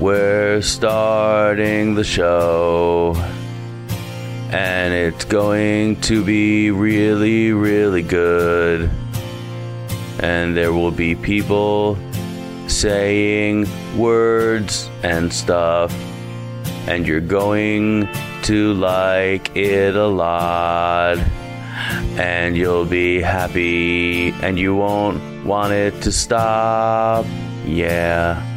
we're starting the show. And it's going to be really, really good. And there will be people saying words and stuff. And you're going to like it a lot. And you'll be happy. And you won't want it to stop. Yeah.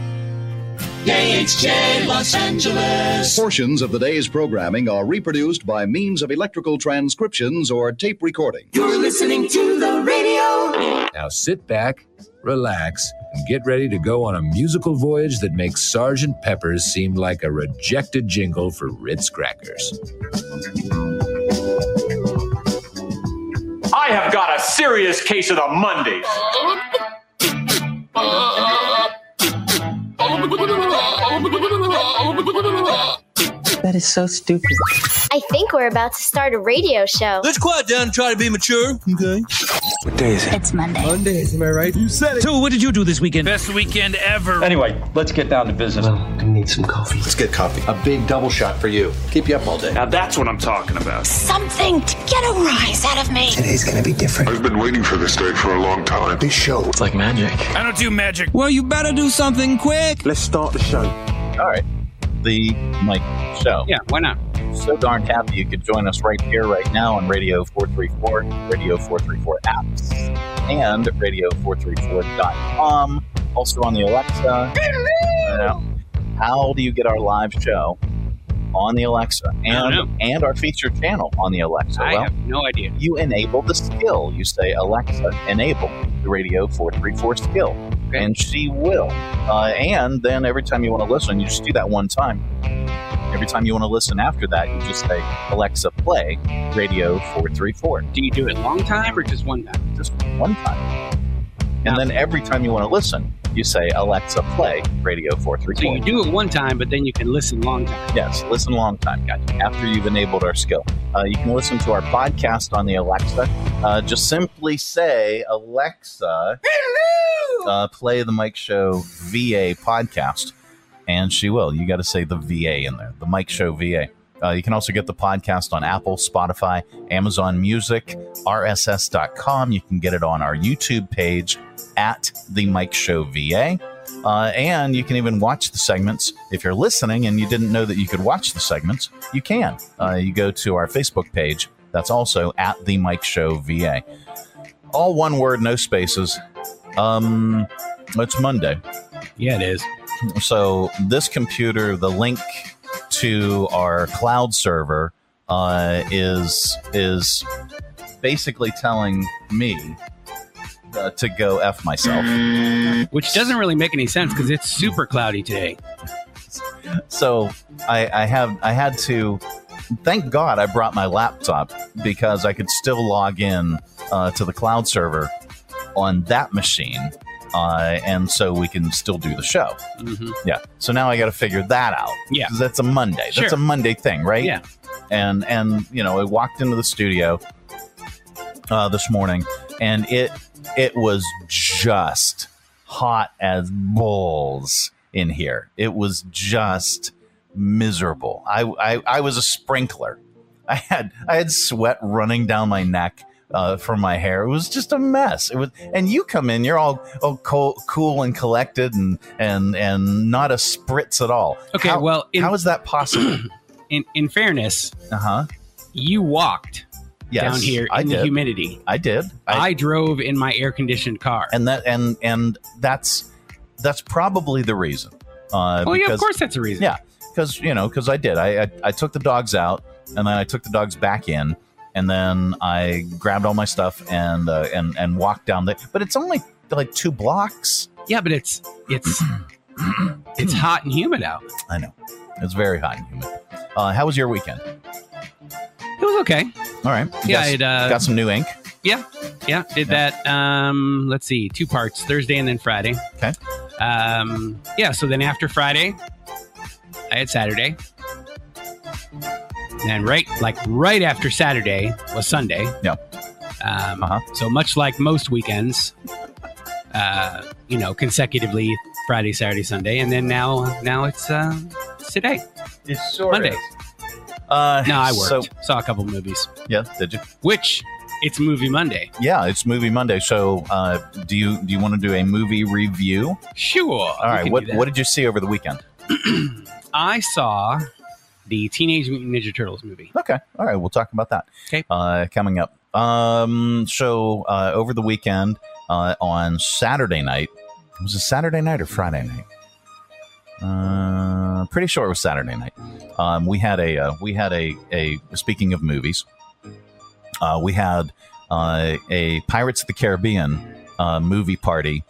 KHJ Los Angeles. Portions of the day's programming are reproduced by means of electrical transcriptions or tape recording. You're listening to the radio. Now sit back, relax, and get ready to go on a musical voyage that makes Sergeant Pepper's seem like a rejected jingle for Ritz crackers. I have got a serious case of the Mondays. おめでとうございます。That is so stupid. I think we're about to start a radio show. Let's quiet down and try to be mature, okay? What day is it? It's Monday. Mondays, am I right? You said it. So, what did you do this weekend? Best weekend ever. Anyway, let's get down to business. I need some coffee. Let's get coffee. A big double shot for you. Keep you up all day. Now that's what I'm talking about. Something to get a rise out of me. Today's gonna be different. I've been waiting for this day for a long time. This show, It's like magic. I don't do magic. Well, you better do something quick. Let's start the show. All right. The Mike Show. Yeah, why not? So darn happy you could join us right here, right now on Radio 434, Radio 434 apps, and Radio434.com. Also on the Alexa. How do you get our live show on the Alexa and and our featured channel on the Alexa? I well, have no idea. you enable the skill. You say, Alexa, enable the Radio 434 skill. And she will. Uh, and then every time you want to listen, you just do that one time. Every time you want to listen after that, you just say, Alexa, play Radio 434. Do you do it long time or just one time? Just one time. And then every time you want to listen, you say, Alexa, play Radio So 434. you do it one time, but then you can listen long time. Yes, listen long time, gotcha. After you've enabled our skill, uh, you can listen to our podcast on the Alexa. Uh, just simply say, Alexa, uh, play the Mike Show VA podcast, and she will. You got to say the VA in there, the Mike Show VA. Uh, you can also get the podcast on Apple, Spotify, Amazon Music, RSS.com. You can get it on our YouTube page at the Mike Show VA. Uh, and you can even watch the segments. If you're listening and you didn't know that you could watch the segments, you can. Uh, you go to our Facebook page. That's also at the Mike Show VA. All one word, no spaces. Um, it's Monday. Yeah, it is. So this computer, the link to our cloud server uh, is is basically telling me uh, to go f myself. Which doesn't really make any sense because it's super cloudy today. So I, I have I had to. Thank God I brought my laptop because I could still log in uh, to the cloud server on that machine, uh, and so we can still do the show. hmm Yeah. So now I got to figure that out. Yeah. that's a Monday. That's Sure. a Monday thing, right? Yeah. And and you know, I walked into the studio uh, this morning, and it it was just hot as bulls in here. It was just miserable. I I, I was a sprinkler. I had I had sweat running down my neck. Uh, from my hair, it was just a mess. It was, and you come in, you're all, all cool, cool and collected, and and and not a spritz at all. Okay, How- well, in, how is that possible? in in fairness, Uh huh. you walked Yes, down here in I the did. humidity. I did. I, drove in my air conditioned car. and that and and that's that's probably the reason. Uh, oh yeah, of because- course that's a reason. Yeah, because you know, because I did. I, I I took the dogs out, and then I took the dogs back in, and then I grabbed all my stuff and uh, and and walked down the. But it's only like two blocks. Yeah, but it's it's it's hot and humid out. I know. It's very hot and humid. Uh, how was your weekend? It was okay. All right. You Yeah, got, it, uh, got some new ink. Yeah, yeah. Did that. Um, let's see, two parts: Thursday and then Friday. Okay. Um, yeah. So then after Friday, I had Saturday, and right, like right after Saturday was Sunday. Yeah. Um, Uh-huh. So much like most weekends, uh, you know, consecutively Friday, Saturday, Sunday, and then now now it's uh, it's today. It's sort Monday. Uh, No, I worked. So, Saw a couple movies. yeah, did you? Which it's movie Monday. Yeah, it's Movie Monday. So, uh, do you do you want to do a movie review? Sure. All right. What what did you see over the weekend? I saw the Teenage Mutant Ninja Turtles movie. Okay. All right. We'll talk about that. Okay. Uh, coming up. Um. So uh, over the weekend, uh, on Saturday night, was it Saturday night or Friday night? Uh, pretty sure it was Saturday night. Um, we had a uh, we had a a speaking of movies, uh, we had uh, a Pirates of the Caribbean uh, movie party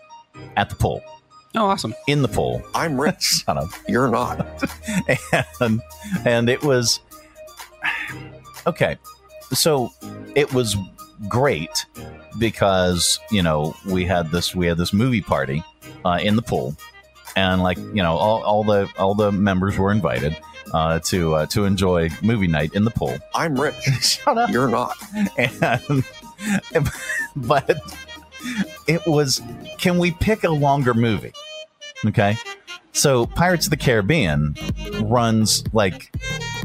at the pool. Oh, awesome! In the pool, I'm rich. Shut up. You're not. and and it was okay. So it was great because you know we had this we had this movie party uh, in the pool, and like you know all, all the all the members were invited uh, to uh, to enjoy movie night in the pool. I'm rich. Shut up. You're not. And but it was. Can we pick a longer movie? Okay. So Pirates of the Caribbean runs like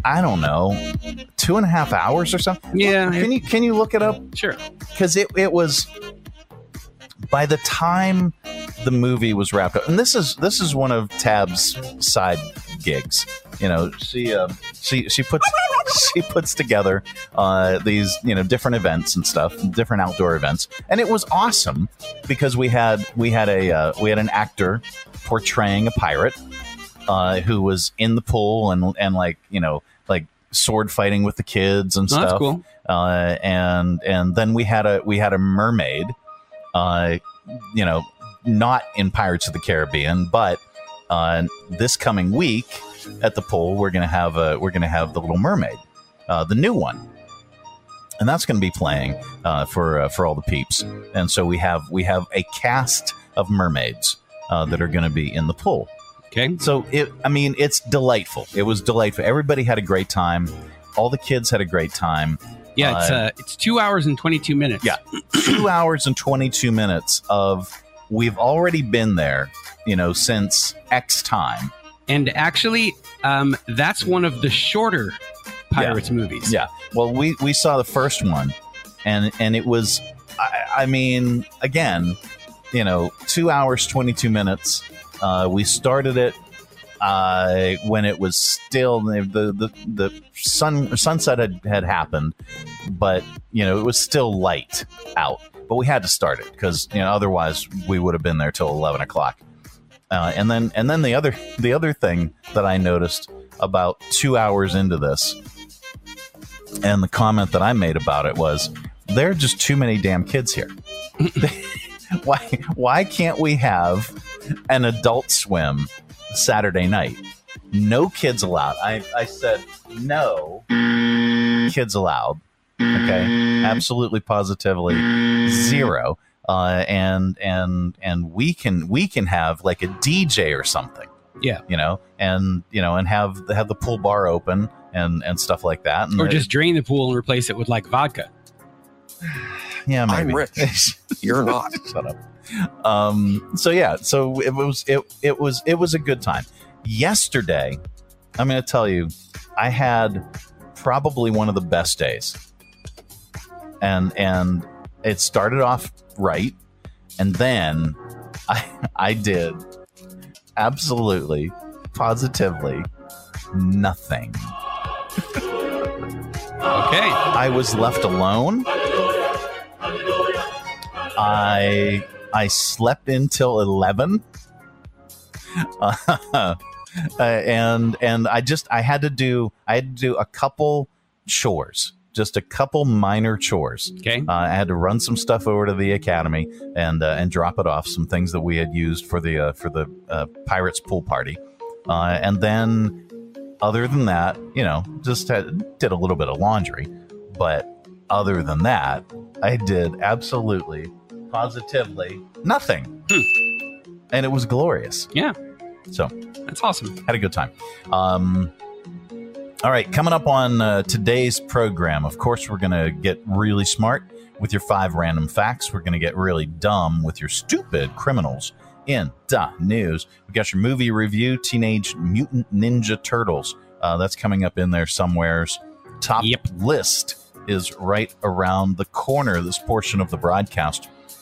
I don't know, two and a half hours or something. Yeah. Can you can you look it up? Sure. Because it it was by the time the movie was wrapped up, and this is this is one of Tab's side gigs. You know, she uh, she she puts she puts together uh, these you know different events and stuff, different outdoor events, and it was awesome because we had we had a uh, we had an actor portraying a pirate uh, who was in the pool and and like you know like sword fighting with the kids and Oh, stuff. that's cool. Uh, and and then we had a we had a mermaid, uh, you know, not in Pirates of the Caribbean, but uh, this coming week at the pool we're gonna have a we're gonna have the Little Mermaid, uh, the new one. And that's going to be playing uh, for uh, for all the peeps, and so we have we have a cast of mermaids uh, that are going to be in the pool. Okay. So it, I mean, it's delightful. It was delightful. Everybody had a great time. All the kids had a great time. Yeah, it's Uh, uh, it's two hours and twenty two minutes. Yeah, two hours and twenty two minutes of we've already been there, you know, since X time. And actually, um, that's one of the shorter Pirates movies. Yeah. Well, we we saw the first one, and and it was, I, I mean, again, you know, two hours twenty two minutes. Uh, we started it uh, when it was still the the the sun sunset had had happened, but you know it was still light out. But we had to start it because you know otherwise we would have been there till eleven o'clock. Uh, and then and then the other the other thing that I noticed about two hours into this, and the comment that I made about it was, there are just too many damn kids here. why why can't we have an adult swim Saturday night? No kids allowed. I, I said no kids allowed. Okay, absolutely, positively zero. Uh, and and and we can we can have like a DJ or something. Yeah. you know, and you know, and have have the pool bar open and and stuff like that. And Or the- just drain the pool and replace it with like vodka. yeah, maybe. I'm rich. You're not. Shut up. Um, so yeah, so it was it it was it was a good time. Yesterday, I'm going to tell you, I had probably one of the best days, and and it started off right, and then I I did absolutely positively nothing. Okay. I was left alone. I I slept until eleven, uh, and and I just I had to do I had to do a couple chores, just a couple minor chores. Okay. Uh, I had to run some stuff over to the academy and uh, and drop it off. Some things that we had used for the uh, for the uh, pirates pool party, uh, and then other than that, you know, just had, did a little bit of laundry. But other than that, I did absolutely, positively nothing, and it was glorious. Yeah. So That's awesome. had a good time. Um, all right, coming up on uh, today's program, of course, we're going to get really smart with your five random facts. We're going to get really dumb with your stupid criminals in the news. We got your movie review, Teenage Mutant Ninja Turtles. Uh, that's coming up in there somewheres. Top yep. list is right around the corner. This portion of the broadcast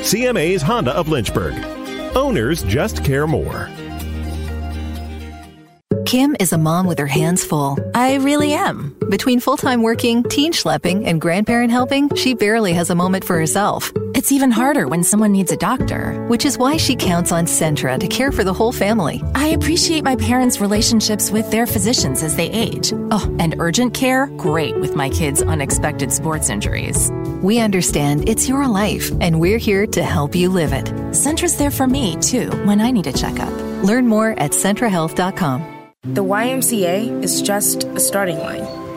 CMA's Honda of Lynchburg. Owners just care more. Kim is a mom with her hands full. I really am. Between full time working, teen schlepping, and grandparent helping, she barely has a moment for herself. It's even harder when someone needs a doctor, which is why she counts on Centra to care for the whole family. I appreciate my parents' relationships with their physicians as they age. Oh, and urgent care? Great with my kids' unexpected sports injuries. We understand it's your life, and we're here to help you live it. Centra's there for me, too, when I need a checkup. Learn more at centrahealth.com. The YMCA is just a starting line.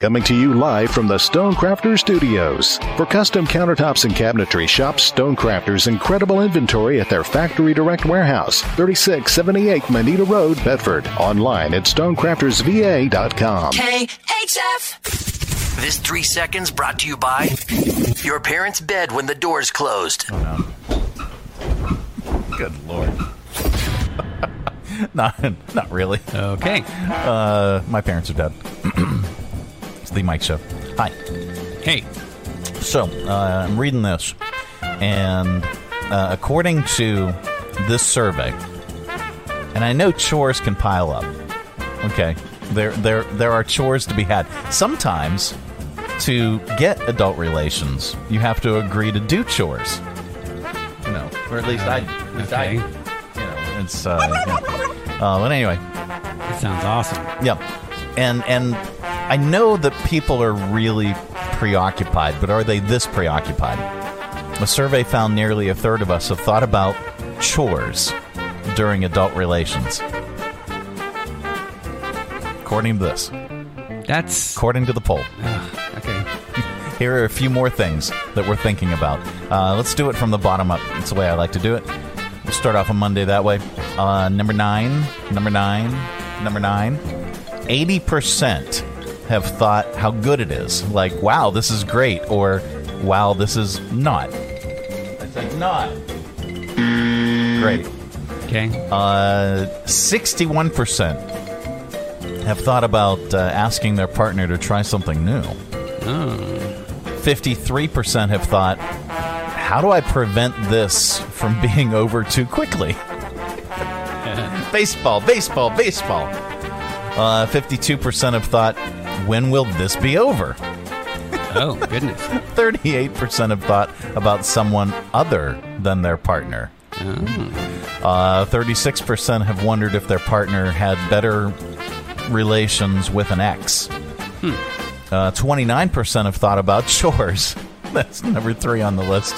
Coming to you live from the Stonecrafters Studios. For custom countertops and cabinetry, shop Stonecrafters' incredible inventory at their Factory Direct Warehouse, 3678 Manita Road, Bedford. Online at stonecraftersva.com. KHF. This three seconds brought to you by your parents' bed when the door's closed. Oh, no. Good lord. not, not really. Okay. Uh, my parents are dead. it's the Mike Show. Hi. Hey. So, uh, I'm reading this, and uh, according to this survey, and I know chores can pile up. Okay, there, there, there are chores to be had. Sometimes, to get adult relations, you have to agree to do chores. You know, or at least I, at least I, you know, it's. Uh, yeah. uh, but anyway, That sounds awesome. Yep. And and I know that people are really preoccupied, but are they this preoccupied? A survey found nearly a third of us have thought about chores during adult relations. According to this. That's according to the poll. okay. Here are a few more things that we're thinking about. Uh, let's do it from the bottom up. It's the way I like to do it. We'll start off on Monday that way. Uh, number nine, number nine, number nine. 80% have thought how good it is. Like, wow, this is great, or wow, this is not. It's like, not. Great. Okay. Uh, 61% have thought about uh, asking their partner to try something new. Oh. 53% have thought, how do I prevent this from being over too quickly? baseball, baseball, baseball. Uh, 52% have thought, when will this be over? Oh, goodness. 38% have thought about someone other than their partner. Uh, 36% have wondered if their partner had better relations with an ex. Uh, 29% have thought about chores. That's number three on the list.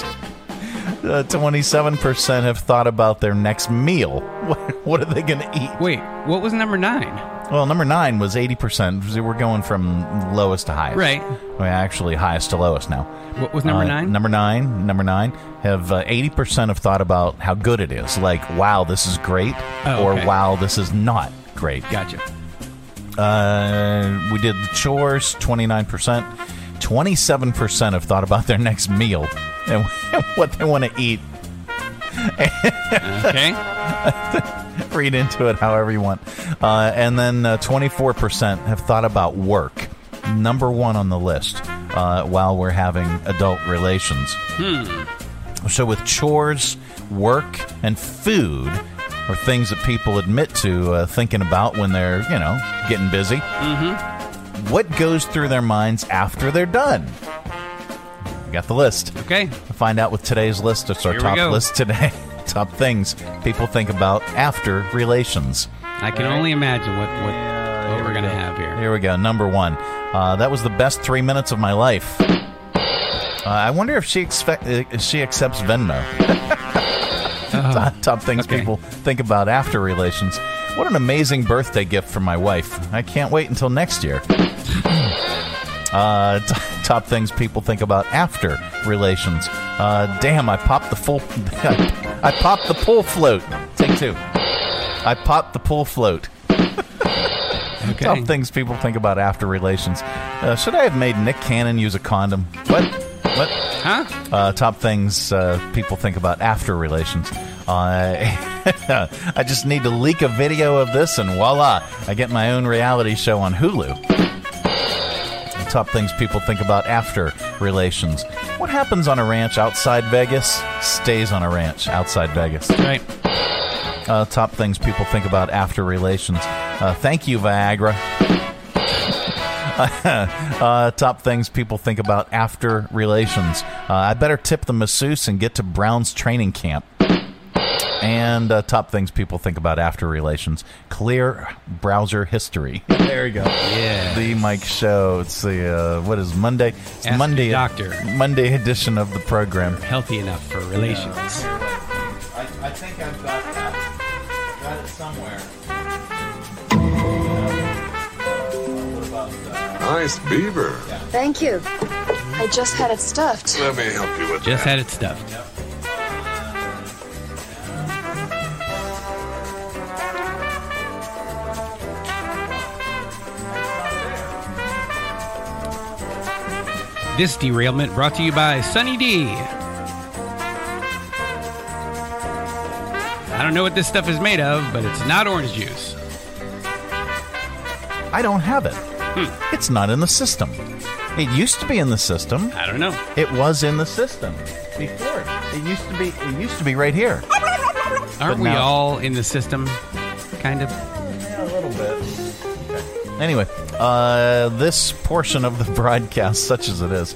Uh, 27% have thought about their next meal. What, what are they going to eat? Wait, what was number nine? Well, number nine was 80%. We're going from lowest to highest. Right. Well, actually, highest to lowest now. What was number Uh, nine? Number nine, number nine, have uh, 80% have thought about how good it is. Like, wow, this is great, Oh, or okay. wow, this is not great. Gotcha. Uh, we did the chores, 29%. 27% have thought about their next meal and what they want to eat. Okay. Read into it however you want. Uh, and then uh, 24% have thought about work. Number one on the list uh, while we're having adult relations. Hmm. So with chores, work, and food or things that people admit to uh, thinking about when they're, you know, getting busy. Mm-hmm. What goes through their minds after they're done? We got the list. Okay. We'll find out with today's list. It's our Here top list today. top things people think about after relations. I can only imagine what what, what we're gonna have here. Here we go. Number one. Uh, that was the best three minutes of my life. Uh, I wonder if she expect uh, if she accepts Venmo. top, top things okay. people think about after relations. What an amazing birthday gift from my wife. I can't wait until next year. Uh, t- top things people think about after relations. Uh, damn, I popped the full. I popped the pool float. Take two. I popped the pool float. Okay. Top things people think about after relations. Uh, should I have made Nick Cannon use a condom? What? What? Huh? Uh, top things uh, people think about after relations. Uh, I just need to leak a video of this, and voila, I get my own reality show on Hulu. Top things people think about after relations. What happens on a ranch outside Vegas stays on a ranch outside Vegas. Right. Uh, top things people think about after relations. Uh, thank you, Viagra. uh, top things people think about after relations. Uh, I better tip the masseuse and get to Brown's training camp. And uh, top things people think about after relations. Clear browser history. there you go. Yeah. The Mike Show. It's the, uh, what is Monday? It's Ask Monday. your doctor. Monday edition of the program. Healthy enough for relations. I, I think I've got that. Got it somewhere. Nice beaver. Thank you. I just had it stuffed. Let me help you with Just that. had it stuffed. This derailment brought to you by Sunny D. I don't know what this stuff is made of, but it's not orange juice. I don't have it. Hmm. It's not in the system. It used to be in the system. I don't know. It was in the system before. It used to be. It used to be right here. Aren't we all in the system? Kind of. Yeah, a little bit. Anyway, uh, this portion of the broadcast, such as it is,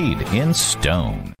in stone.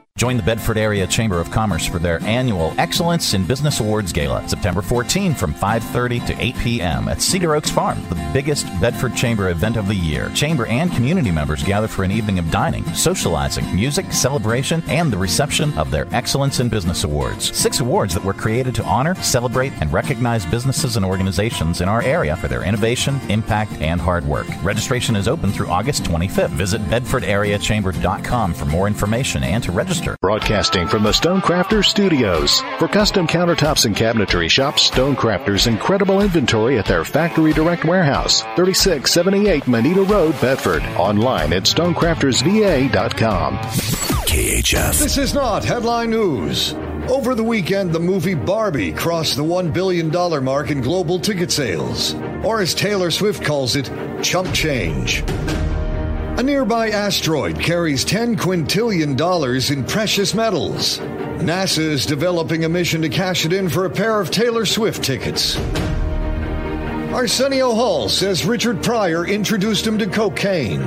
Join the Bedford Area Chamber of Commerce for their annual Excellence in Business Awards Gala, September 14 from 5:30 to 8 p.m. at Cedar Oaks Farm, the biggest Bedford Chamber event of the year. Chamber and community members gather for an evening of dining, socializing, music, celebration, and the reception of their Excellence in Business Awards. Six awards that were created to honor, celebrate, and recognize businesses and organizations in our area for their innovation, impact, and hard work. Registration is open through August 25th. Visit bedfordareachamber.com for more information and to register. Broadcasting from the Stonecrafters Studios. For custom countertops and cabinetry, shop Stonecrafters' incredible inventory at their Factory Direct Warehouse, 3678 Manita Road, Bedford. Online at stonecraftersva.com. KHF. This is not headline news. Over the weekend, the movie Barbie crossed the $1 billion mark in global ticket sales, or as Taylor Swift calls it, chump change. A nearby asteroid carries $10 quintillion in precious metals. NASA is developing a mission to cash it in for a pair of Taylor Swift tickets. Arsenio Hall says Richard Pryor introduced him to cocaine,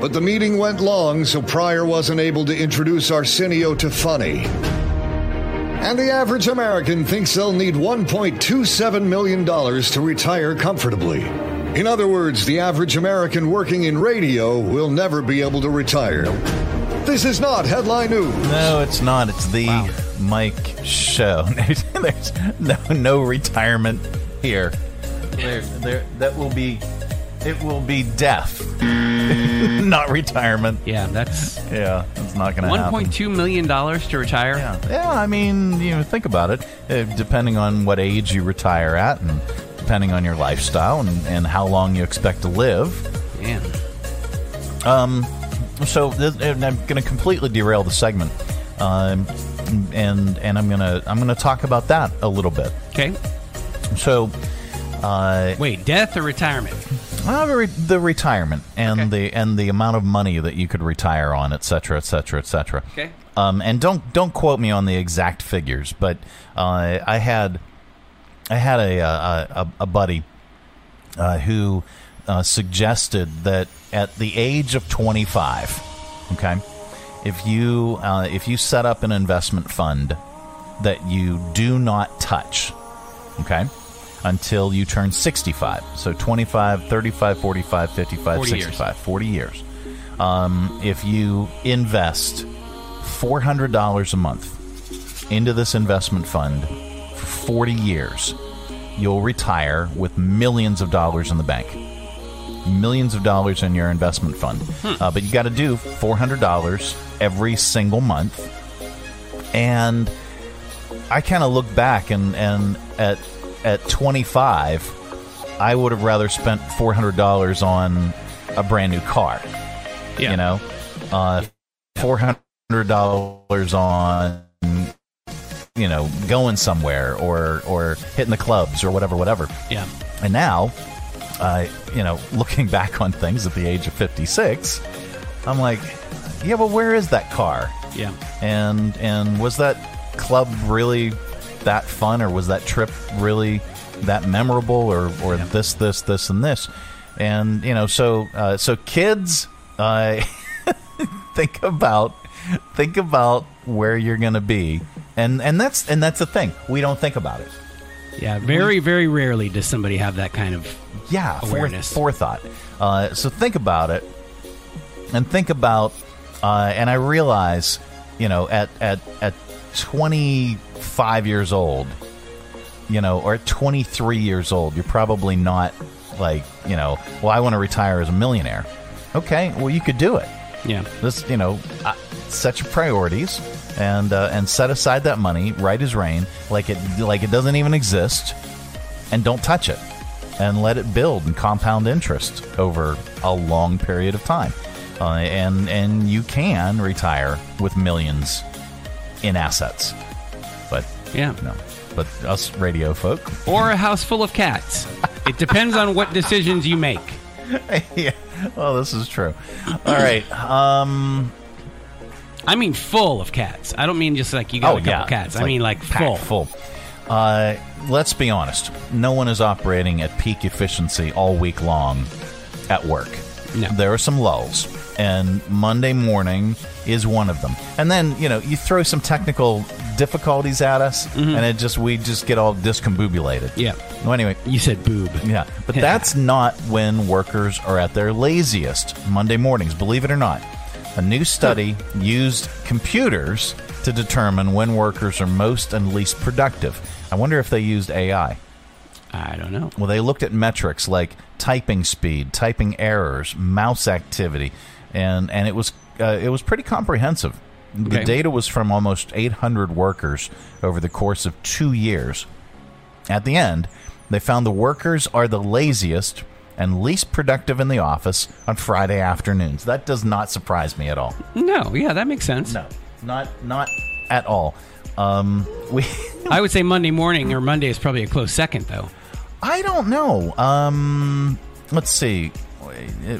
but the meeting went long, so Pryor wasn't able to introduce Arsenio to funny. And the average American thinks they'll need $1.27 million to retire comfortably. In other words, the average American working in radio will never be able to retire. This is not headline news. No, it's not. It's the Mike Show. There's no no retirement here. There, there. That will be. It will be death, not retirement. Yeah, that's yeah. That's not going to happen. One point two million dollars to retire. Yeah, yeah. I mean, you know, think about it. Uh, depending on what age you retire at, and depending on your lifestyle and, and how long you expect to live. Damn. Um, so th- and I'm going to completely derail the segment, um, and and I'm gonna I'm gonna talk about that a little bit. Okay. So, uh, Wait, death or retirement? uh, the, re- the retirement and the and the amount of money that you could retire on, et cetera, et cetera, et cetera. Okay. Um, and don't don't quote me on the exact figures, but uh, I had I had a a, a, a buddy uh, who uh, suggested that at the age of 25, okay, if you uh, if you set up an investment fund that you do not touch, okay, until you turn 65, so 25, 35, 45, 55, 40 years. 65, 40 years. Um, if you invest $400 a month into this investment fund 40 years, you'll retire with millions of dollars in the bank. Millions of dollars in your investment fund. Uh, but you got to do $400 every single month. And I kind of look back and, and at, at 25, I would have rather spent $400 on a brand new car. Yeah. You know, uh, $400 on you know, going somewhere or or hitting the clubs or whatever, whatever. Yeah. And now, uh, you know, looking back on things at the age of fifty six, I'm like, yeah, but where is that car? Yeah. And and was that club really that fun, or was that trip really that memorable, or or this this this and this? And you know, so uh, so kids, uh, think about think about where you're going to be, and and that's and that's the thing. We don't think about it. Yeah, very, very rarely does somebody have that kind of yeah awareness. forethought. Uh, so think about it, and think about, uh, and I realize, you know, at at at 25 years old, you know, or at 23 years old, you're probably not like, you know, well, I want to retire as a millionaire. Okay, well, you could do it. Yeah. This, you know, uh, set your priorities and uh, and set aside that money right as rain, like it like it doesn't even exist, and don't touch it, and let it build and compound interest over a long period of time, uh, and and you can retire with millions in assets, but Yeah. no, but us radio folk, or a house full of cats. It depends on what decisions you make. yeah. Well, this is true. All right. Um. I mean, full of cats. I don't mean just like you got Oh, a couple yeah. cats. It's I mean like full. full. Uh, let's be honest. No one is operating at peak efficiency all week long at work. No. There are some lulls, and Monday morning is one of them. And then you know you throw some technical difficulties at us, and it just we just get all discombobulated. Mm-hmm. Yeah. Well, anyway, You said boob. yeah, but that's not when workers are at their laziest Monday mornings, believe it or not. A new study used computers to determine when workers are most and least productive. I wonder if they used AI. I don't know. Well, they looked at metrics like typing speed, typing errors, mouse activity, and and it was uh, it was pretty comprehensive. The Okay. data was from almost 800 workers over the course of two years. At the end, they found the workers are the laziest and least productive in the office on Friday afternoons. That does not surprise me at all. No, yeah, that makes sense. No, not not at all. Um, we I would say Monday morning or Monday is probably a close second, though. I don't know. Um, let's see.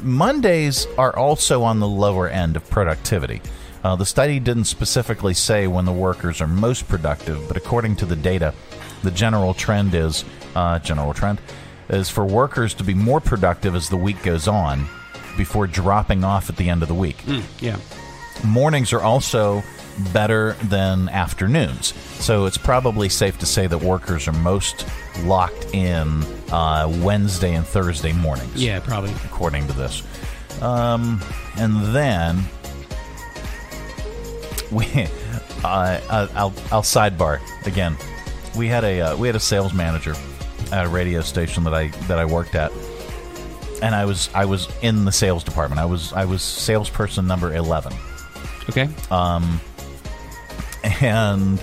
Mondays are also on the lower end of productivity. Uh, the study didn't specifically say when the workers are most productive, but according to the data, the general trend is uh, general trend is for workers to be more productive as the week goes on, before dropping off at the end of the week. Mm, yeah. Mornings are also better than afternoons. So it's probably safe to say that workers are most locked in uh, Wednesday and Thursday mornings. Yeah, probably. According to this. Um, and then we, uh, I'll, I'll sidebar again. We had a uh, we had a sales manager a radio station that I that I worked at, and I was I was in the sales department. I was I was salesperson number eleven. Okay. Um, and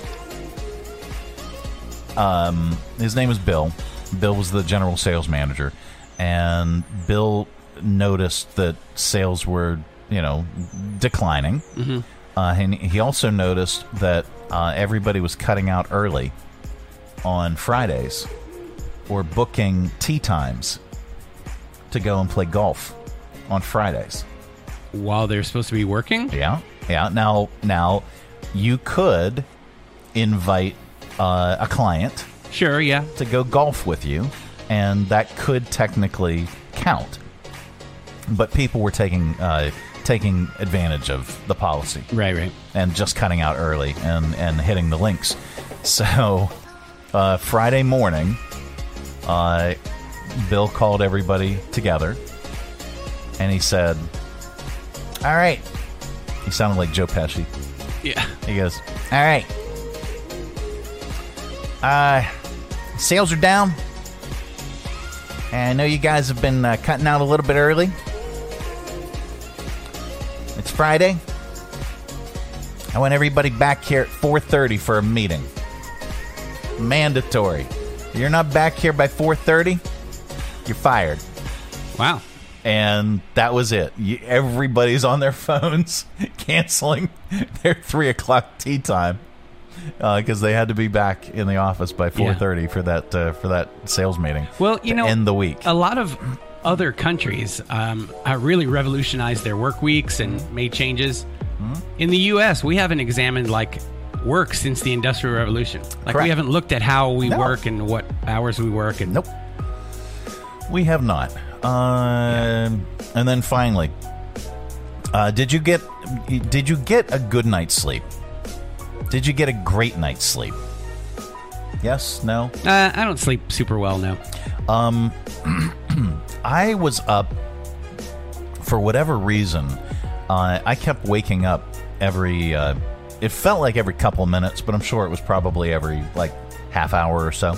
um, his name was Bill. Bill was the general sales manager, and Bill noticed that sales were you know declining. Mm-hmm. Uh, and he also noticed that uh, everybody was cutting out early on Fridays or booking tee times to go and play golf on Fridays. While they're supposed to be working? Yeah, yeah. Now, now you could invite uh, a client, sure, yeah, to go golf with you, and that could technically count. But people were taking uh, taking advantage of the policy, right, right, and just cutting out early and and hitting the links. So uh, Friday morning, uh, Bill called everybody together, and he said, "All right." He sounded like Joe Pesci. Yeah. He goes, "All right, uh, sales are down. And I know you guys have been uh, cutting out a little bit early. It's Friday. I want everybody back here at 4:30 for a meeting. Mandatory. You're not back here by 4:30, you're fired. Wow. And that was it. You, everybody's on their phones canceling their three o'clock tee time because uh, they had to be back in the office by 4:30 for that uh, for that sales meeting. Well, you know, end the week. A lot of other countries um, have really revolutionized their work weeks and made changes. Hmm? In the U.S., we haven't examined like work since the Industrial Revolution. Like Correct. we haven't looked at how we No. work and what hours we work. And nope, we have not. Um, And then finally, uh, did you get did you get a good night's sleep? Did you get a great night's sleep? Yes, no. Uh, I don't sleep super well now. Um, I was up for whatever reason. Uh, I kept waking up every. It felt like every couple minutes, but I'm sure it was probably every like half hour or so.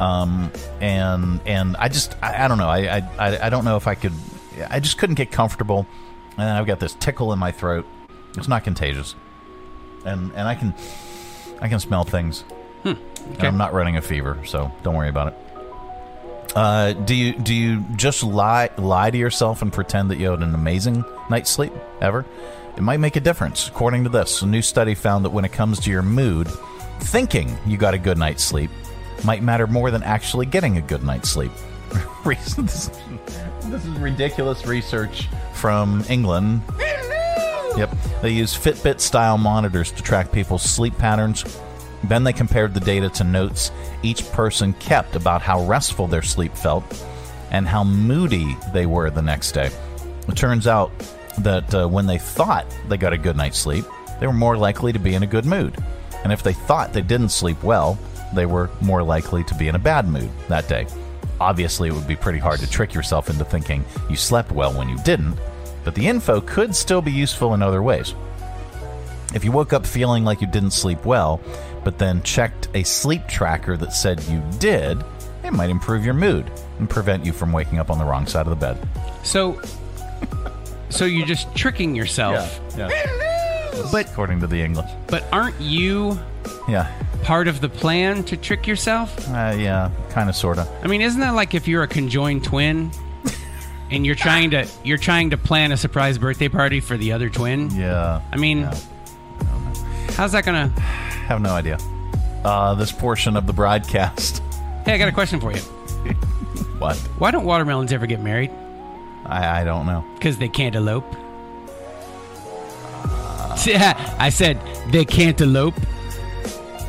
Um, and and I just I, I don't know. I, I I don't know if I could. I just couldn't get comfortable, and I've got this tickle in my throat. It's not contagious, and and I can I can smell things. And I'm not running a fever, so don't worry about it. Uh, do you do you just lie lie to yourself and pretend that you had an amazing night's sleep ever? It might make a difference. According to this, a new study found that when it comes to your mood, thinking you got a good night's sleep might matter more than actually getting a good night's sleep. This, this is ridiculous research from England. Yep. They use Fitbit style monitors to track people's sleep patterns. Then they compared the data to notes each person kept about how restful their sleep felt and how moody they were the next day. It turns out that uh, when they thought they got a good night's sleep, they were more likely to be in a good mood. And if they thought they didn't sleep well, they were more likely to be in a bad mood that day. Obviously, it would be pretty hard to trick yourself into thinking you slept well when you didn't, but the info could still be useful in other ways. If you woke up feeling like you didn't sleep well, but then checked a sleep tracker that said you did, it might improve your mood and prevent you from waking up on the wrong side of the bed. So, so you're just tricking yourself. Yeah. But according to the English. but aren't you Yeah. part of the plan to trick yourself? Uh, yeah, kind of, sort of. I mean, isn't that like if you're a conjoined twin and you're trying to you're trying to plan a surprise birthday party for the other twin? Yeah. I mean, how's that gonna? Have no idea. Uh, this portion of the broadcast. Hey, I got a question for you. What? Why don't watermelons ever get married? I, I don't know. Because they can't elope. I said they can't elope.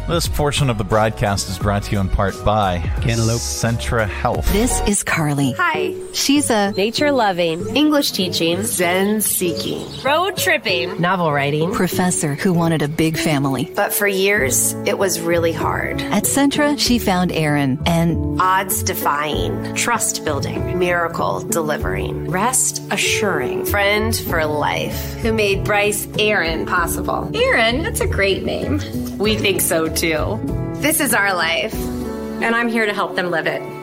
This portion of the broadcast is brought to you in part by Cantaloupe Centra Health. This is Carly. Hi. She's a Nature loving, English teaching, Zen seeking, road tripping, novel writing. professor who wanted a big family. But for years, it was really hard. At Centra, she found Aaron and Odds defying, trust building, miracle delivering, rest assuring, friend for life, who made Bryce Aaron possible. Aaron, that's a great name. We think so too. This is our life, and I'm here to help them live it.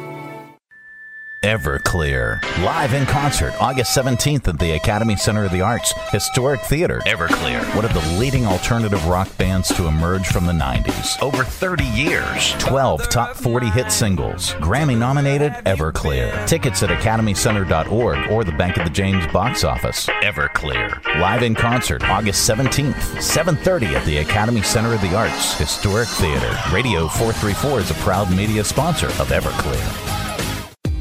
Everclear. Live in concert August 17th at the Academy Center of the Arts, Historic Theater. Everclear, one of the leading alternative rock bands to emerge from the 90s. Over 30 years. 12 top 40 hit singles. Grammy nominated Everclear. Tickets at academycenter.org or the Bank of the James box office. Everclear. Live in concert August 17th, 7:30 at the Academy Center of the Arts, Historic Theater. Radio 434 is a proud media sponsor of Everclear.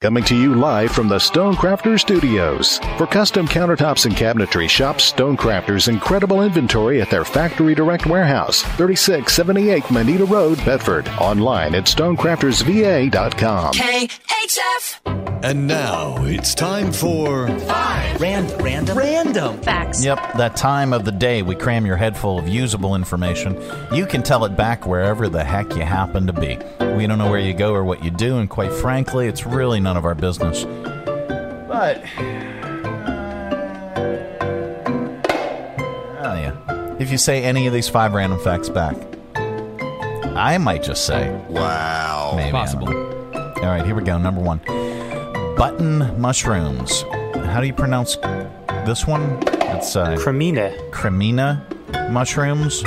Coming to you live from the Stonecrafters Studios. For custom countertops and cabinetry, shop Stonecrafters' incredible inventory at their Factory Direct Warehouse, 3678 Moneta Road, Bedford. Online at stonecraftersva.com. KHF. And now it's time for Random, random, random. Facts. Yep, that time of the day we cram your head full of usable information. You can tell it back wherever the heck you happen to be. We don't know where you go or what you do, and quite frankly, it's really none of our business. But. Oh, yeah. If you say any of these five random facts back, I might just say, Wow. maybe. Possible. All right, here we go. Number one button mushrooms. How do you pronounce this one? It's uh, Cremina. cremina mushrooms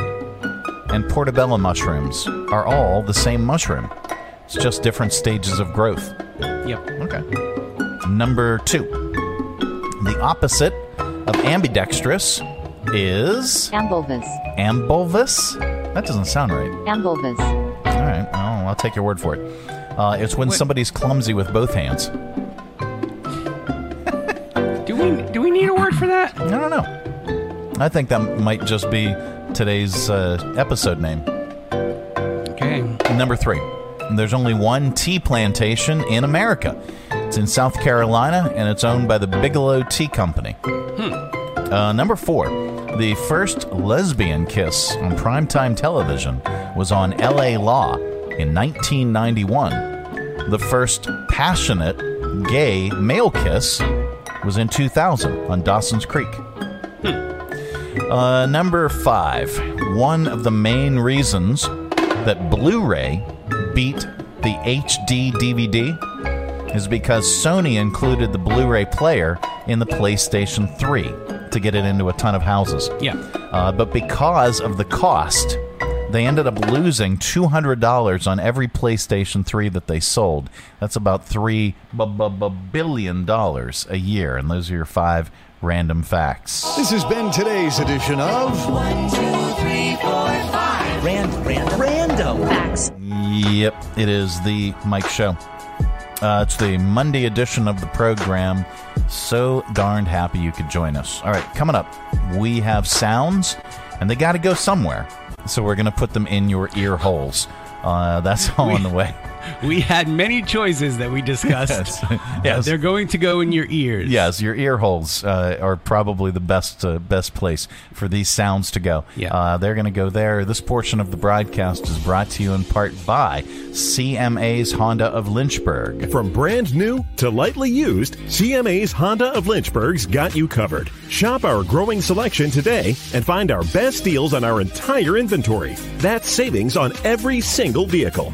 and portobello mushrooms are all the same mushroom. It's just different stages of growth. Yep. Okay. Number two. The opposite of ambidextrous is Ambilevous. ambilevous. That doesn't sound right. Ambilevous. All right, well, I'll take your word for it. Uh, it's when somebody's clumsy with both hands. Do we do we need a word for that? I don't know. I think that might just be today's uh, episode name. Okay. Number three. There's only one tea plantation in America. It's in South Carolina, and it's owned by the Bigelow Tea Company. Uh, number four. The first lesbian kiss on primetime television was on L.A. Law in 1991. The first passionate gay male kiss was in 2000 on Dawson's Creek. Uh, number five. One of the main reasons that Blu ray beat the HD DVD is because Sony included the Blu ray player in the PlayStation 3 to get it into a ton of houses. Yeah. Uh, but because of the cost, they ended up losing $200 on every PlayStation 3 that they sold. That's about 3 bu- bu- bu- billion dollars a year. And those are your five random facts. This has been today's edition of One, two, three, four, five. Random, random, random. Yep, it is the Mike Show. Uh, it's the Monday edition of the program. So darned happy you could join us. All right, coming up, we have sounds, and they got to go somewhere. So we're going to put them in your ear holes. Uh, that's all on the way. We had many choices that we discussed. Yes. Yes. They're going to go in your ears. Yes, your ear holes uh, are probably the best uh, best place for these sounds to go. Yeah. Uh, they're going to go there. This portion of the broadcast is brought to you in part by CMA's Honda of Lynchburg. From brand new to lightly used, CMA's Honda of Lynchburg's got you covered. Shop our growing selection today and find our best deals on our entire inventory. That's savings on every single vehicle.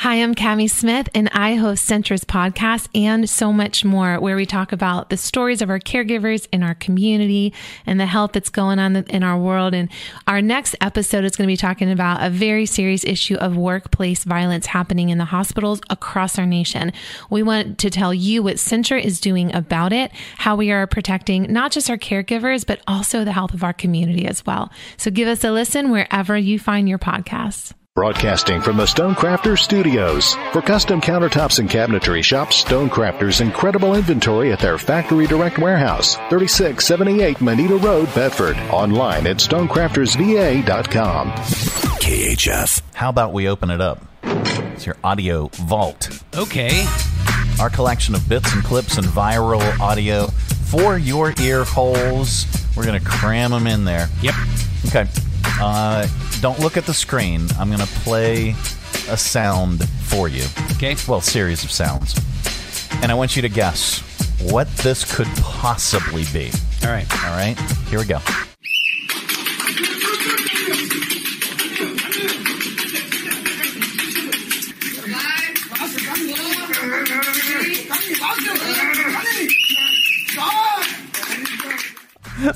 Hi, I'm Cami Smith, and I host Centra's podcast and so much more, where we talk about the stories of our caregivers in our community and the health that's going on in our world. And our next episode is going to be talking about a very serious issue of workplace violence happening in the hospitals across our nation. We want to tell you what Centra is doing about it, how we are protecting not just our caregivers, but also the health of our community as well. So give us a listen wherever you find your podcasts. Broadcasting from the Stonecrafters Studios. For custom countertops and cabinetry, shop Stonecrafters' incredible inventory at their Factory Direct Warehouse, 3678 Moneta Road, Bedford. Online at stonecraftersva.com. KHF. How about we open it up? It's your audio vault. Okay. Our collection of bits and clips and viral audio for your ear holes. We're going to cram them in there. Yep. Okay. Uh, don't look at the screen. I'm going to play a sound for you. Okay. Well, series of sounds. And I want you to guess what this could possibly be. All right. All right. Here we go.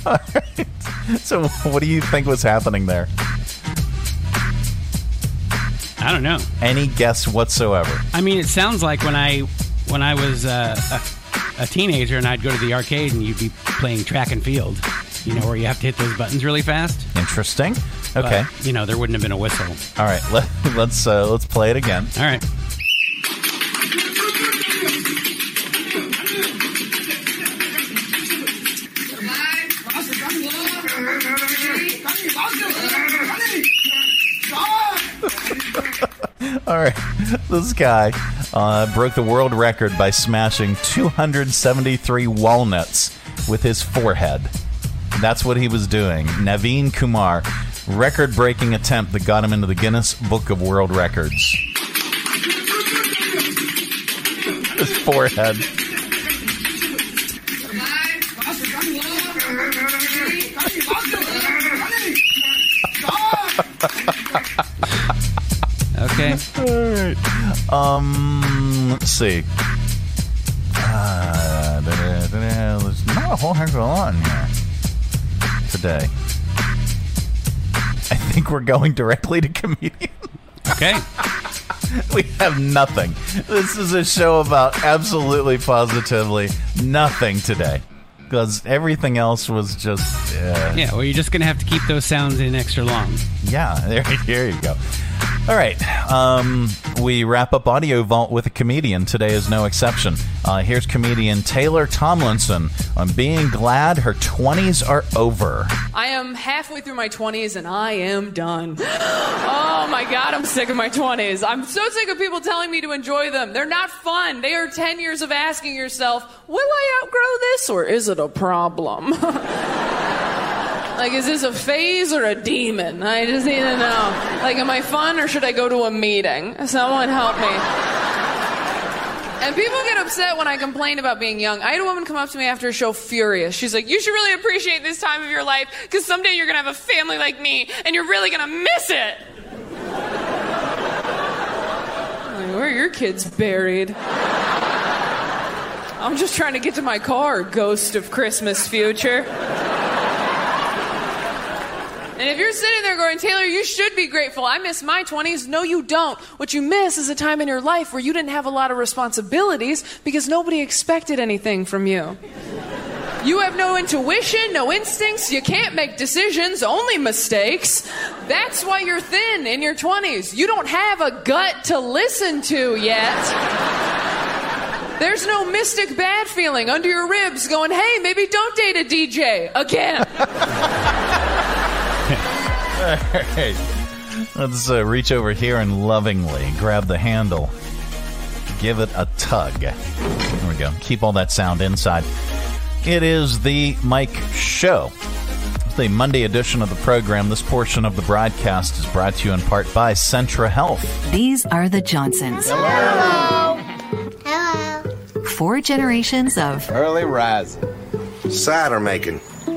All right. So, what do you think was happening there? I don't know. Any guess whatsoever? I mean, it sounds like when I when I was uh, a, a teenager and I'd go to the arcade and you'd be playing track and field. You know, where you have to hit those buttons really fast. Interesting. Okay. But, you know, there wouldn't have been a whistle. All right. Let, let's uh, let's play it again. All right. All right. This guy uh, broke the world record by smashing 273 walnuts with his forehead. That's what he was doing. Naveen Kumar, record breaking attempt that got him into the Guinness Book of World Records. His forehead. Okay. Right. Um, let's see. Uh, there's not a whole heck of a lot in here today. I think we're going directly to comedian. Okay. we have nothing. This is a show about absolutely positively nothing today. Because everything else was just. Uh, Yeah, well, you're just going to have to keep those sounds in extra long. yeah, there, there you go. All right. Um, we wrap up Audio Vault with a comedian. Today is no exception. Uh, here's comedian Taylor Tomlinson on being glad her 20s are over. I am halfway through my 20s and I am done. Oh my god, I'm sick of my 20s. I'm so sick of people telling me to enjoy them. They're not fun. They are 10 years of asking yourself, will I outgrow this or is it a problem? like, is this a phase or a demon? I just need to know. Like, am I fun or should I go to a meeting? Someone help me. And people get upset when I complain about being young. I had a woman come up to me after a show furious. She's like, You should really appreciate this time of your life because someday you're going to have a family like me and you're really going to miss it. Like, Where are your kids buried? I'm just trying to get to my car, ghost of Christmas future. And if you're sitting there going, Taylor, you should be grateful. I miss my 20s. No, you don't. What you miss is a time in your life where you didn't have a lot of responsibilities because nobody expected anything from you. You have no intuition, no instincts. You can't make decisions, only mistakes. That's why you're thin in your 20s. You don't have a gut to listen to yet. There's no mystic bad feeling under your ribs going, hey, maybe don't date a DJ again. All right. Let's uh, reach over here and lovingly grab the handle. Give it a tug. There we go. Keep all that sound inside. It is the Mike Show. It's the Monday edition of the program. This portion of the broadcast is brought to you in part by Centra Health. These are the Johnsons. Hello. Hello. Four generations of early rising, cider making,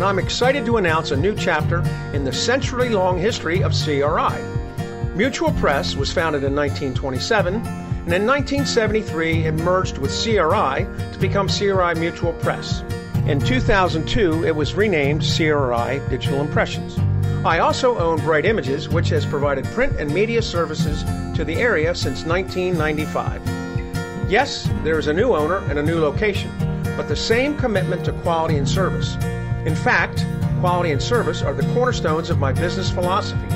and I'm excited to announce a new chapter in the century long history of CRI. Mutual Press was founded in 1927, and in 1973 it merged with CRI to become CRI Mutual Press. In 2002, it was renamed CRI Digital Impressions. I also own Bright Images, which has provided print and media services to the area since 1995. Yes, there is a new owner and a new location, but the same commitment to quality and service. In fact, quality and service are the cornerstones of my business philosophy.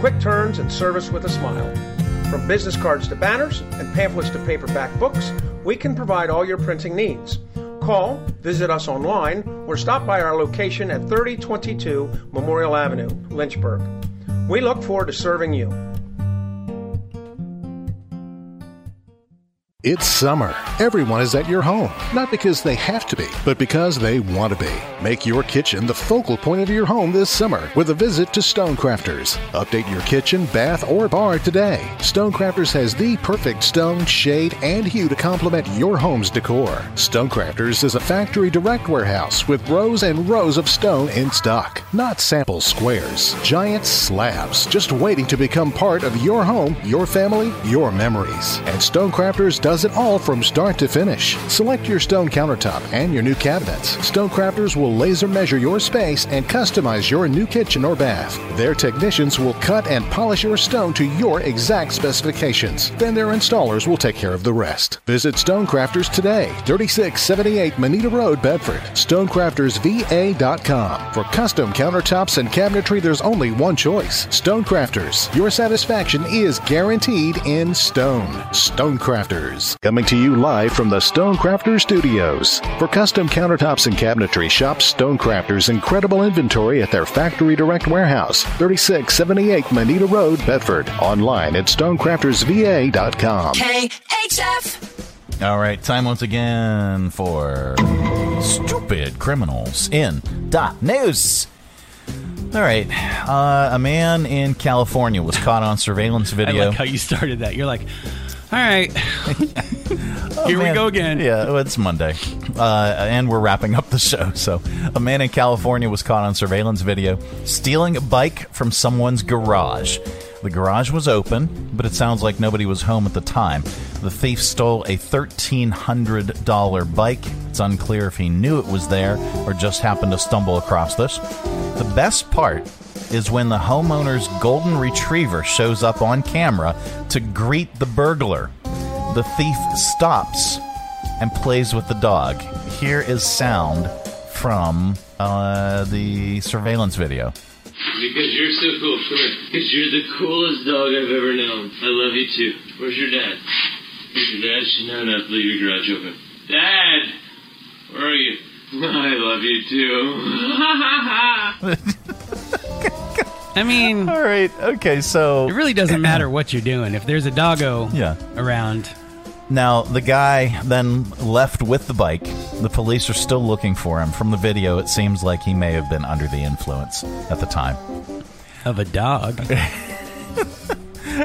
Quick turns and service with a smile. From business cards to banners and pamphlets to paperback books, we can provide all your printing needs. Call, visit us online, or stop by our location at 3022 Memorial Avenue, Lynchburg. We look forward to serving you. It's summer. Everyone is at your home, not because they have to be, but because they want to be. Make your kitchen the focal point of your home this summer with a visit to Stonecrafters. Update your kitchen, bath, or bar today. Stonecrafters has the perfect stone, shade, and hue to complement your home's decor. Stonecrafters is a factory direct warehouse with rows and rows of stone in stock, not sample squares, giant slabs, just waiting to become part of your home, your family, your memories. And Stonecrafters does it all from start to finish. Select your stone countertop and your new cabinets. Stonecrafters will laser measure your space and customize your new kitchen or bath. Their technicians will cut and polish your stone to your exact specifications. Then their installers will take care of the rest. Visit Stonecrafters today, 3678 Moneta Road, Bedford. StonecraftersVA.com. For custom countertops and cabinetry, there's only one choice Stonecrafters. Your satisfaction is guaranteed in stone. Stonecrafters. Coming to you live from the Stonecrafters Studios. For custom countertops and cabinetry, shop Stonecrafters' incredible inventory at their factory direct warehouse, 3678 Moneta Road, Bedford. Online at stonecraftersva.com. KHF. All right, time once again for stupid criminals in dot news. All right, uh, a man in California was caught on surveillance I video. like how you started that. You're like, all right, Oh, here we go again. Yeah, it's Monday, uh, and we're wrapping up the show. So, a man in California was caught on surveillance video stealing a bike from someone's garage. The garage was open, but it sounds like nobody was home at the time. The thief stole a $1,300 bike. It's unclear if he knew it was there or just happened to stumble across this. The best part is when the homeowner's golden retriever shows up on camera to greet the burglar. The thief stops and plays with the dog. Here is sound from uh, the surveillance video. Because you're so cool. Come here. Because you're the coolest dog I've ever known. I love you too. Where's your dad? Where's your dad? No, no, leave your garage open. Dad! Where are you? I love you too. I mean, all right, okay, so it really doesn't matter what you're doing. If there's a doggo Yeah. around, Now, the guy then left with the bike. The police are still looking for him. From the video, it seems like he may have been under the influence at the time. Of a dog.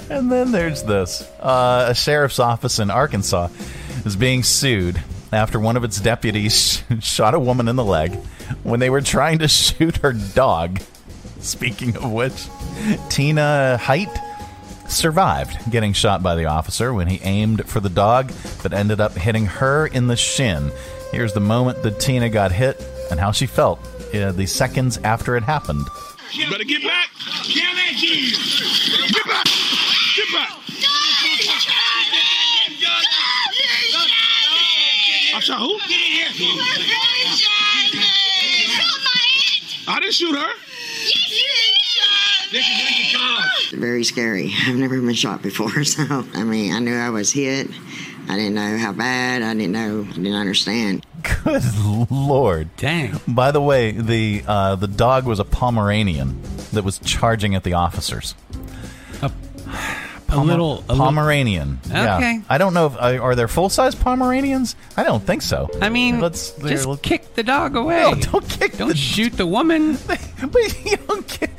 and then there's this uh, a sheriff's office in Arkansas is being sued after one of its deputies shot a woman in the leg when they were trying to shoot her dog. Speaking of which, Tina Height survived getting shot by the officer when he aimed for the dog, but ended up hitting her in the shin. Here's the moment that Tina got hit and how she felt uh, the seconds after it happened. You better get back. Get back. Get back. Get back. I shot who? I didn't shoot her. Very scary. I've never been shot before, so I mean, I knew I was hit. I didn't know how bad. I didn't know. I didn't understand. Good lord! Dang. By the way, the uh, the dog was a Pomeranian that was charging at the officers. A little, a little- Pomeranian. Yeah. Okay. I don't know if uh, are there full size Pomeranians. I don't think so. I mean, let's just let's- kick the dog away. No, don't kick. Don't shoot the woman. but you don't get,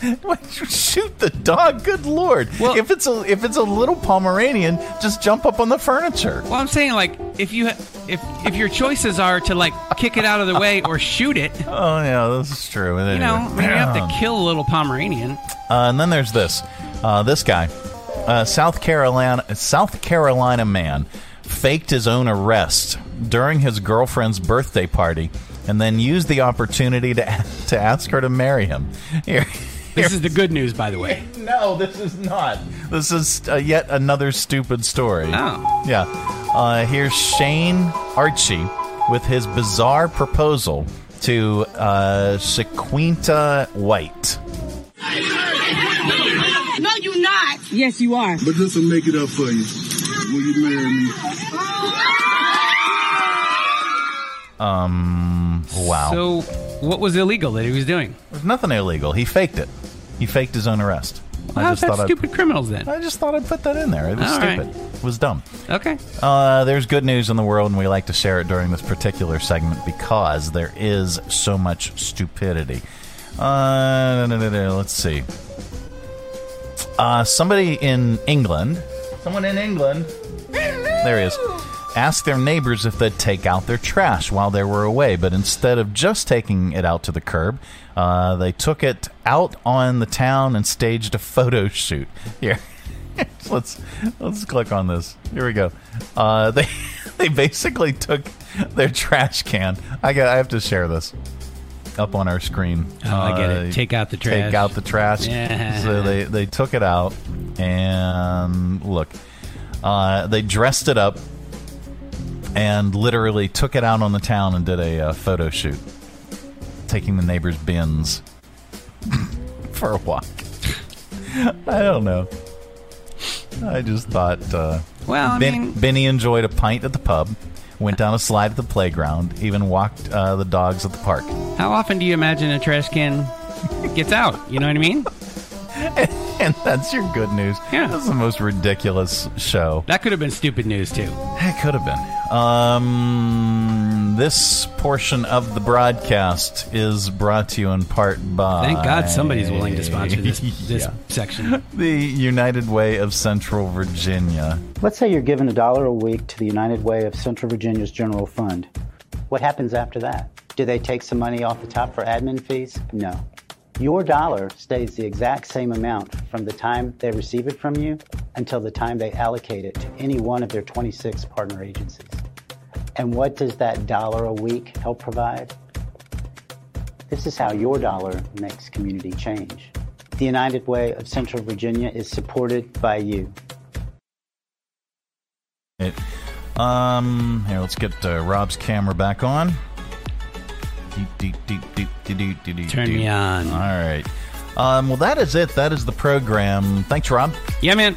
shoot the dog. Good lord! Well, if it's a if it's a little Pomeranian, just jump up on the furniture. Well, I'm saying like if you if if your choices are to like kick it out of the way or shoot it, Oh yeah, this is true. you know, you have to kill a little Pomeranian. Uh, and then there's this. Uh, this guy, uh, South Carolina, South Carolina man, faked his own arrest during his girlfriend's birthday party, and then used the opportunity to to ask her to marry him. Here, This is the good news, by the way. no, this is not. This is uh, yet another stupid story. Oh. Yeah. Uh, here's Shane Archie with his bizarre proposal to uh, Shaquinta White. No, you not. Yes, you are. But this will make it up for you. Will you marry me? Um. Wow. So, what was illegal that he was doing? There's nothing illegal. He faked it. He faked his own arrest. Well, how's that I'd- stupid criminals then? I just thought I'd put that in there. It was All right. stupid. It was dumb. Okay. Uh, there's good news in the world, and we like to share it during this particular segment because there is so much stupidity. Uh, no, no, no, no, let's see. Uh, somebody in England, someone in England, there he is, asked their neighbors if they'd take out their trash while they were away, but instead of just taking it out to the curb, uh, they took it out on the town and staged a photo shoot. Here, let's let's click on this. Here we go. Uh, they they basically took their trash can. I got. I have to share this up on our screen. Oh, I get it. Uh, Take out the Take trash. out the trash. Yeah. So they they took it out and look, uh, they dressed it up and literally took it out on the town and did a uh, photo shoot, taking the neighbors' bins for a walk. I don't know. I just thought. Uh, Well, I Ben- mean- Benny enjoyed a pint at the pub, went down a slide at the playground, even walked uh, the dogs at the park. How often do you imagine a trash can gets out? You know what I mean? and that's your good news. Yeah, that's the most ridiculous show. That could have been stupid news too. It could have been. Um, this portion of the broadcast is brought to you in part by. Thank God somebody's willing to sponsor this this Yeah. section. The United Way of Central Virginia. Let's say you're given a dollar a week to the United Way of Central Virginia's general fund. What happens after that? Do they take some money off the top for admin fees? No. Your dollar stays the exact same amount from the time they receive it from you until the time they allocate it to any one of their 26 partner agencies. And what does that dollar a week help provide? This is how your dollar makes community change. The United Way of Central Virginia is supported by you. It, um, here, let's get uh, Rob's camera back on. Deep, deep, deep, Turn me on. All right. Um, well, that is it. That is the program. Thanks, Rob. Yeah, man.